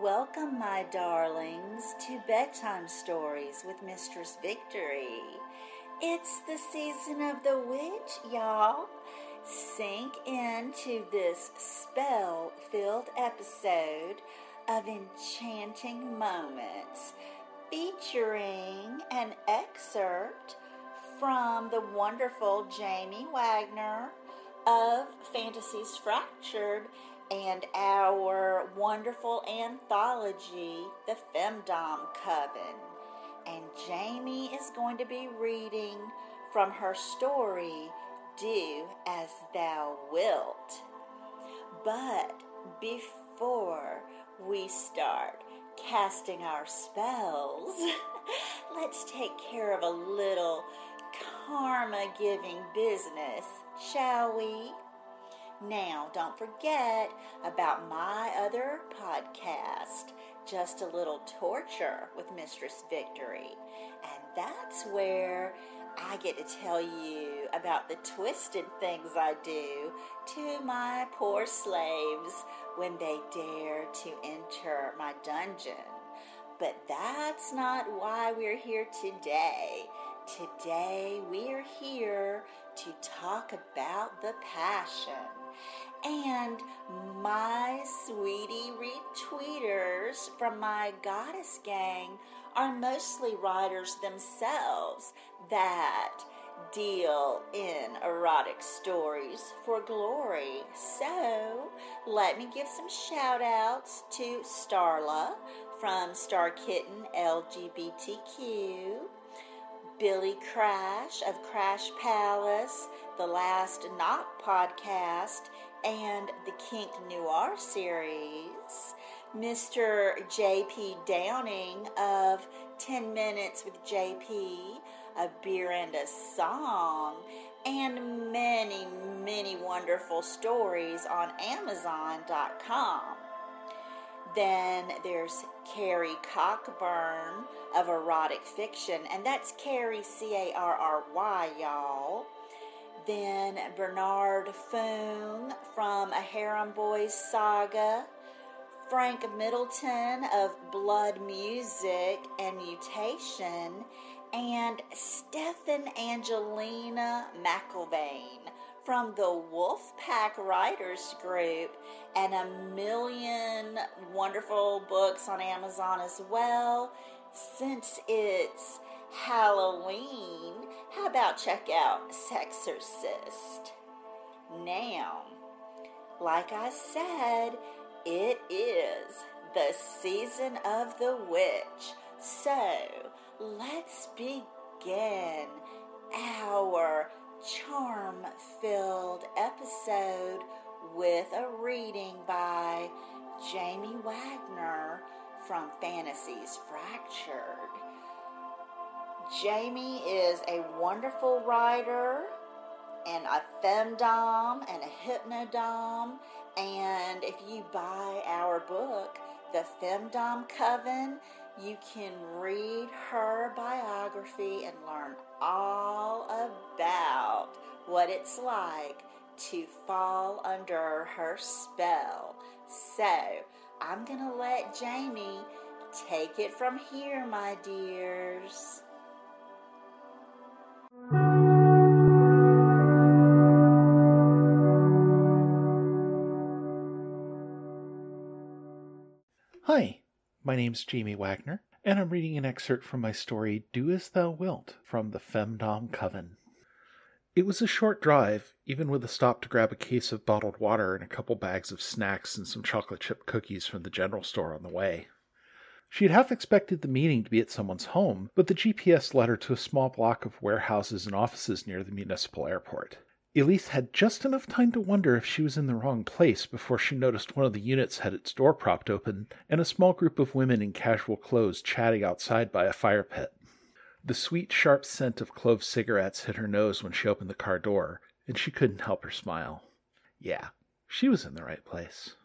Welcome, my darlings, to Bedtime Stories with Mistress Victory. It's the season of the witch, y'all. Sink into this spell filled episode of enchanting moments featuring an excerpt from the wonderful Jamie Wagner of Fantasies Fractured and our wonderful anthology, The Femdom Coven. And Jamie is going to be reading from her story, Do As Thou Wilt. But before we start casting our spells, let's take care of a little karma giving business, shall we? Now, don't forget about my other podcast, Just a Little Torture with Mistress Victory. And that's where I get to tell you about the twisted things I do to my poor slaves when they dare to enter my dungeon. But that's not why we're here today. Today we're here to talk about the passion. And my sweetie retweeters from my goddess gang are mostly writers themselves that deal in erotic stories for glory. So let me give some shout outs to Starla from Star Kitten LGBTQ. Billy Crash of Crash Palace, the Last Knock podcast, and the Kink Noir series. Mr. J.P. Downing of 10 Minutes with J.P., a beer and a song, and many, many wonderful stories on Amazon.com. Then there's Carry Cockburn of Erotic Fiction, and that's Carry, C A R R Y, y'all. Then Bernard Foong from A Harem Boys Saga. Frank Middleton of Blood Music and Mutation. And Stefan Angelina McIlvain from the Wolfpack Writers Group and a million wonderful books on Amazon as well. Since it's Halloween, how about check out Sexorcist? Now, like I said, it is the season of the witch. So, let's begin our charm filled episode with a reading by Jamie Wagner from Fantasies Fractured. Jamie is a wonderful writer and a femdom and a hypnodom. And if you buy our book, The Femdom Coven, you can read her biography and learn all what it's like to fall under her spell. So, I'm going to let Jamie take it from here, my dears. Hi, my name's Jamie Wagner, and I'm reading an excerpt from my story Do As Thou Wilt from the Femdom Coven. It was a short drive, even with a stop to grab a case of bottled water and a couple bags of snacks and some chocolate chip cookies from the general store on the way. She had half expected the meeting to be at someone's home, but the GPS led her to a small block of warehouses and offices near the municipal airport. Elise had just enough time to wonder if she was in the wrong place before she noticed one of the units had its door propped open and a small group of women in casual clothes chatting outside by a fire pit. The sweet, sharp scent of clove cigarettes hit her nose when she opened the car door, and she couldn't help her smile. Yeah, she was in the right place.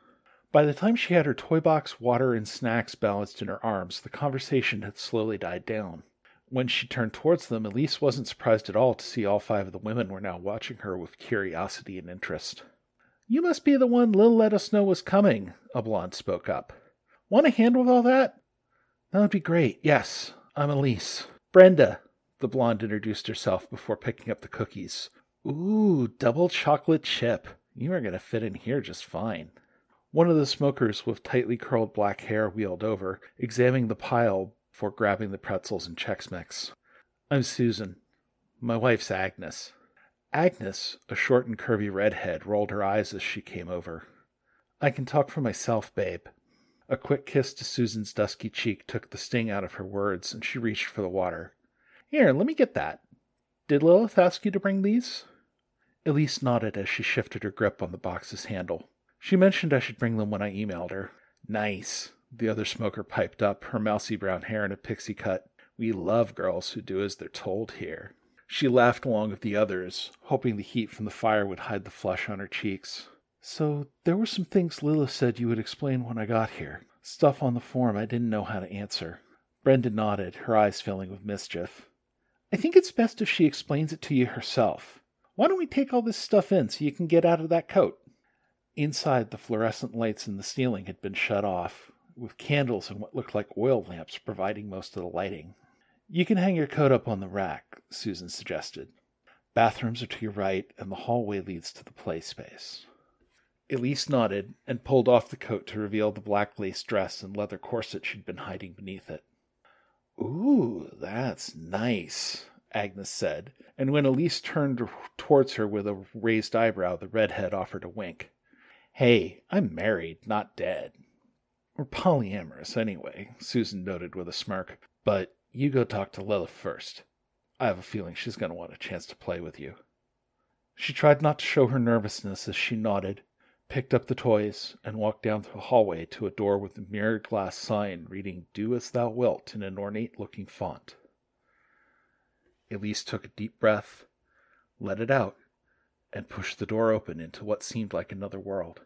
By the time she had her toy box, water, and snacks balanced in her arms, the conversation had slowly died down. When she turned towards them, Elise wasn't surprised at all to see all five of the women were now watching her with curiosity and interest. You must be the one Lil let us know was coming, a blonde spoke up. Want a hand with all that? That would be great. Yes, I'm Elise. Brenda, the blonde introduced herself before picking up the cookies. Ooh, double chocolate chip. You are going to fit in here just fine. One of the smokers with tightly curled black hair wheeled over, examining the pile before grabbing the pretzels and Chex Mix. I'm Susan. My wife's Agnes. Agnes, a short and curvy redhead, rolled her eyes as she came over. I can talk for myself, babe. A quick kiss to Susan's dusky cheek took the sting out of her words, and she reached for the water. Here, let me get that. Did Lilith ask you to bring these? Elise nodded as she shifted her grip on the box's handle. She mentioned I should bring them when I emailed her. Nice. The other smoker piped up, her mousy brown hair in a pixie cut. We love girls who do as they're told here. She laughed along with the others, hoping the heat from the fire would hide the flush on her cheeks. So, there were some things Lilith said you would explain when I got here. Stuff on the form I didn't know how to answer. Brenda nodded, her eyes filling with mischief. I think it's best if she explains it to you herself. Why don't we take all this stuff in so you can get out of that coat? Inside, the fluorescent lights in the ceiling had been shut off, with candles and what looked like oil lamps providing most of the lighting. You can hang your coat up on the rack, Susan suggested. Bathrooms are to your right, and the hallway leads to the play space. Elise nodded and pulled off the coat to reveal the black lace dress and leather corset she'd been hiding beneath it. Ooh, that's nice, Agnes said, and when Elise turned towards her with a raised eyebrow, the redhead offered a wink. Hey, I'm married, not dead. We're polyamorous anyway, Susan noted with a smirk. But you go talk to Lilith first. I have a feeling she's going to want a chance to play with you. She tried not to show her nervousness as she nodded, picked up the toys, and walked down the hallway to a door with a mirrored glass sign reading Do as Thou Wilt in an ornate looking font. Elise took a deep breath, let it out, and pushed the door open into what seemed like another world.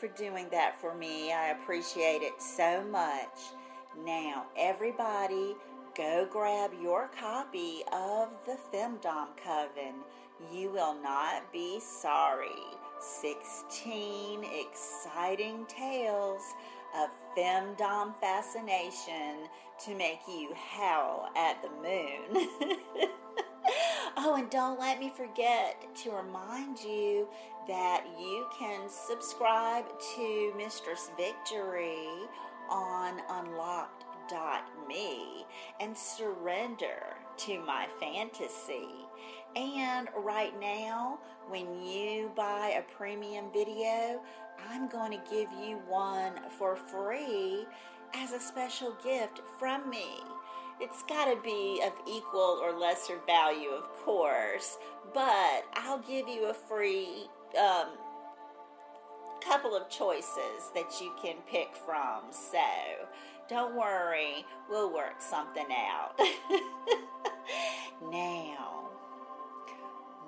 For doing that for me. I appreciate it so much. Now, everybody, go grab your copy of the Femdom Coven. You will not be sorry. 16 exciting tales of femdom fascination to make you howl at the moon. oh, and don't let me forget to remind you that you can subscribe to Mistress Victory on unlocked.me and surrender to my fantasy. And right now, when you buy a premium video, I'm going to give you one for free as a special gift from me. It's got to be of equal or lesser value, of course, but I'll give you a free um, couple of choices that you can pick from. So don't worry, we'll work something out. now,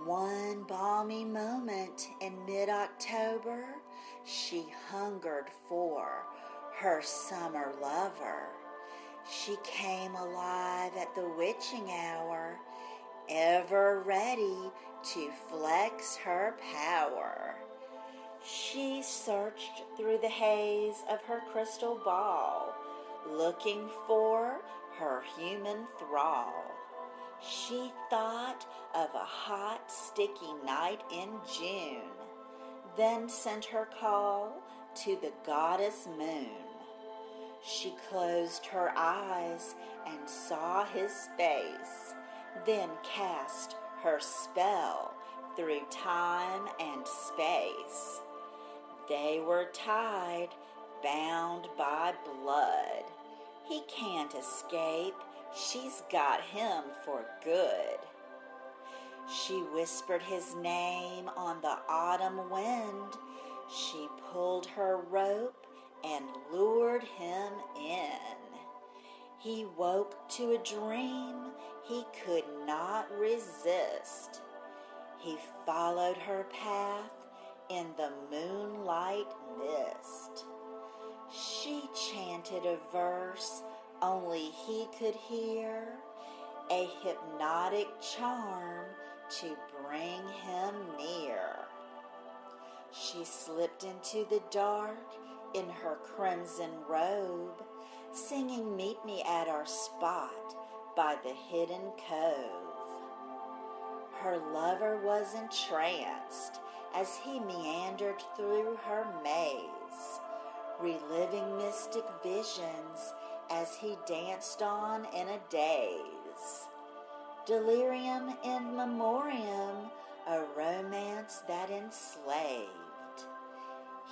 one balmy moment in mid October, she hungered for her summer lover. She came alive at the witching hour, ever ready to flex her power. She searched through the haze of her crystal ball, looking for her human thrall. She thought of a hot, sticky night in June, then sent her call to the goddess moon. She closed her eyes and saw his face, then cast her spell through time and space. They were tied, bound by blood. He can't escape She's got him for good. She whispered his name on the autumn wind. She pulled her rope and lured him in. He woke to a dream he could not resist. He followed her path in the moonlight mist. She chanted a verse only he could hear, a hypnotic charm to bring him near. She slipped into the dark in her crimson robe, singing Meet Me at Our Spot by the hidden cove. Her lover was entranced as he meandered through her maze, reliving mystic visions as he danced on in a daze. Delirium in memoriam, a romance that enslaved.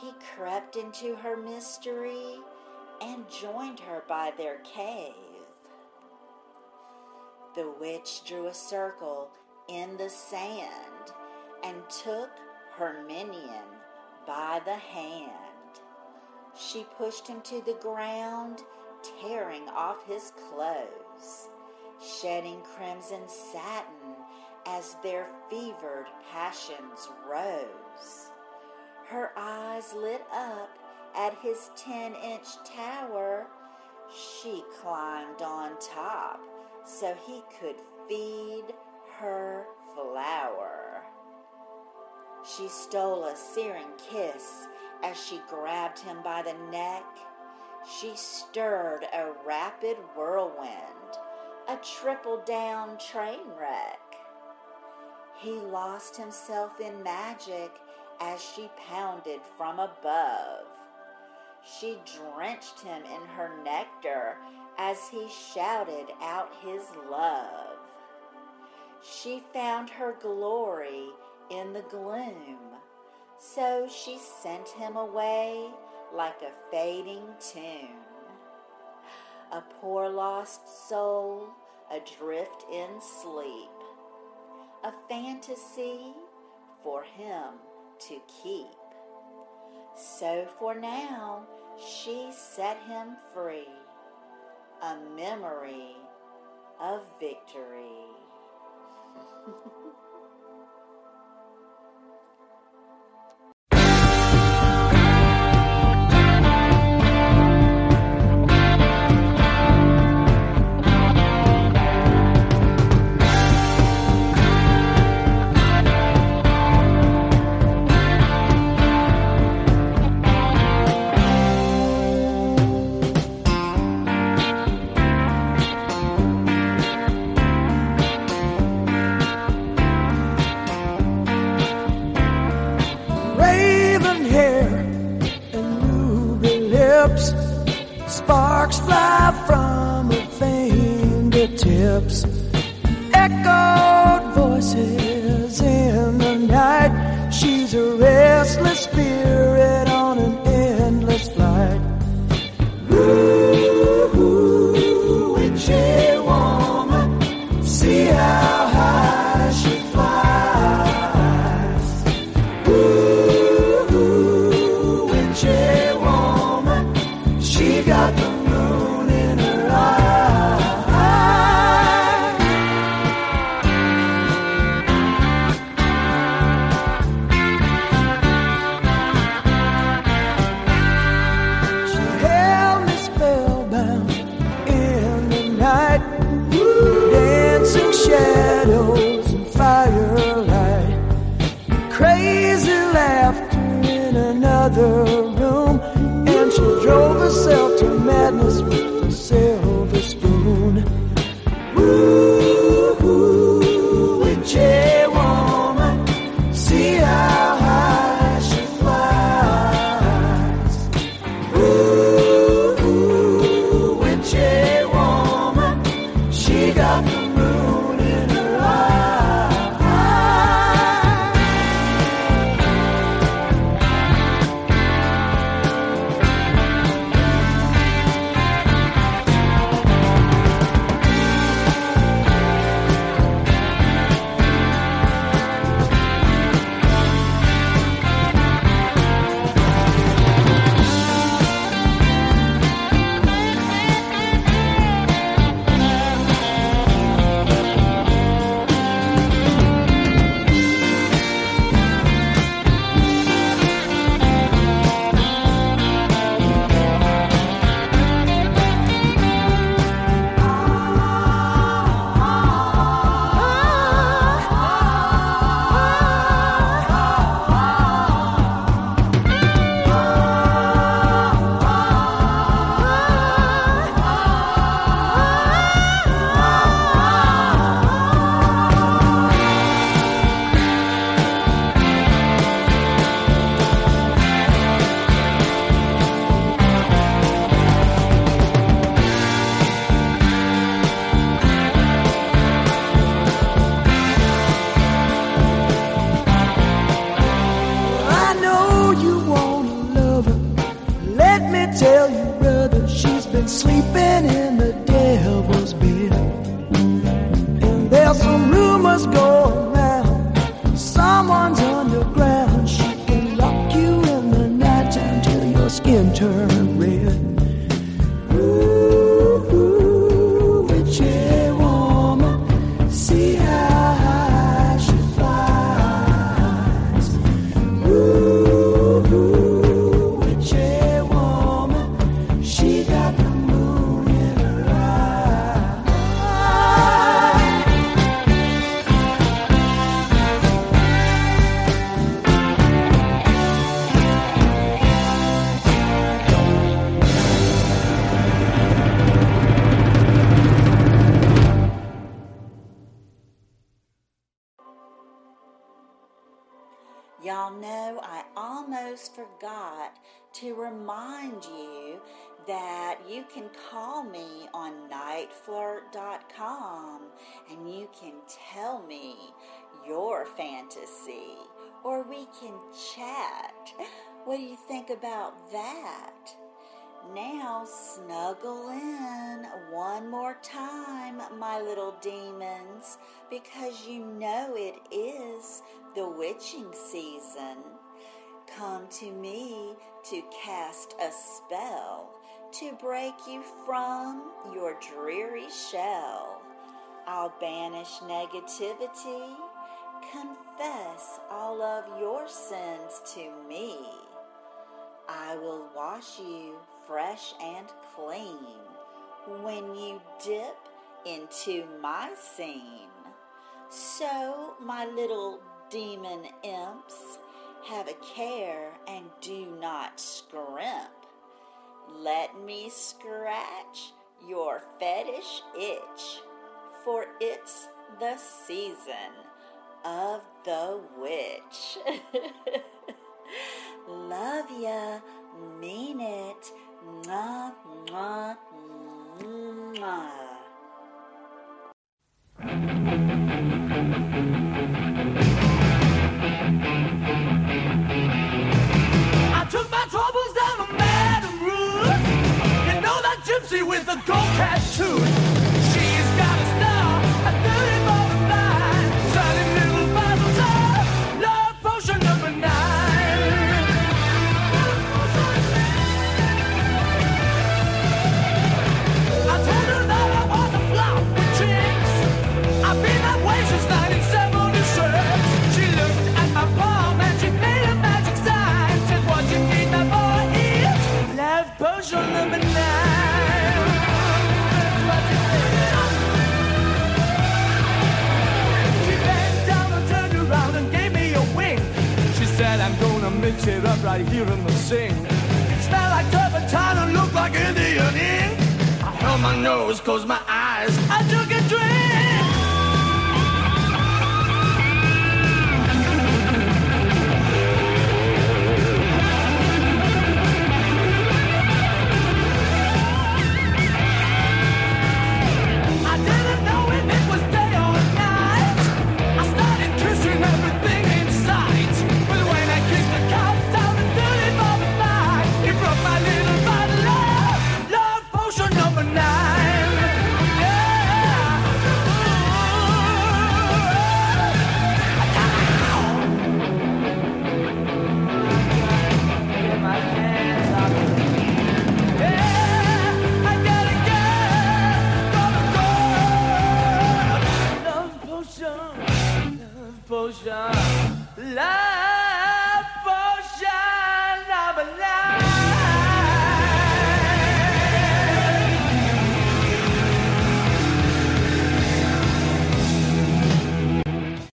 He crept into her mystery and joined her by their cave. The witch drew a circle in the sand and took her minion by the hand. She pushed him to the ground tearing off his clothes, shedding crimson satin as their fevered passions rose. Her eyes lit up at his ten inch tower. She climbed on top so he could feed her flower. She stole a searing kiss as she grabbed him by the neck she stirred a rapid whirlwind, a triple down train wreck. He lost himself in magic as she pounded from above. She drenched him in her nectar as he shouted out his love. She found her glory in the gloom, so she sent him away like a fading tune. A poor lost soul adrift in sleep, a fantasy for him to keep. So for now, she set him free, a memory of victory. sleeping Y'all know I almost forgot to remind you that you can call me on nightflirt.com and you can tell me your fantasy or we can chat. What do you think about that? Now snuggle in one more time, my little demons, because you know it is the witching season. Come to me to cast a spell to break you from your dreary shell. I'll banish negativity, confess all of your sins to me. I will wash you fresh and clean when you dip into my scene. So, my little demon imps, have a care and do not scrimp. Let me scratch your fetish itch, for it's the season of the witch. my nose, my eyes.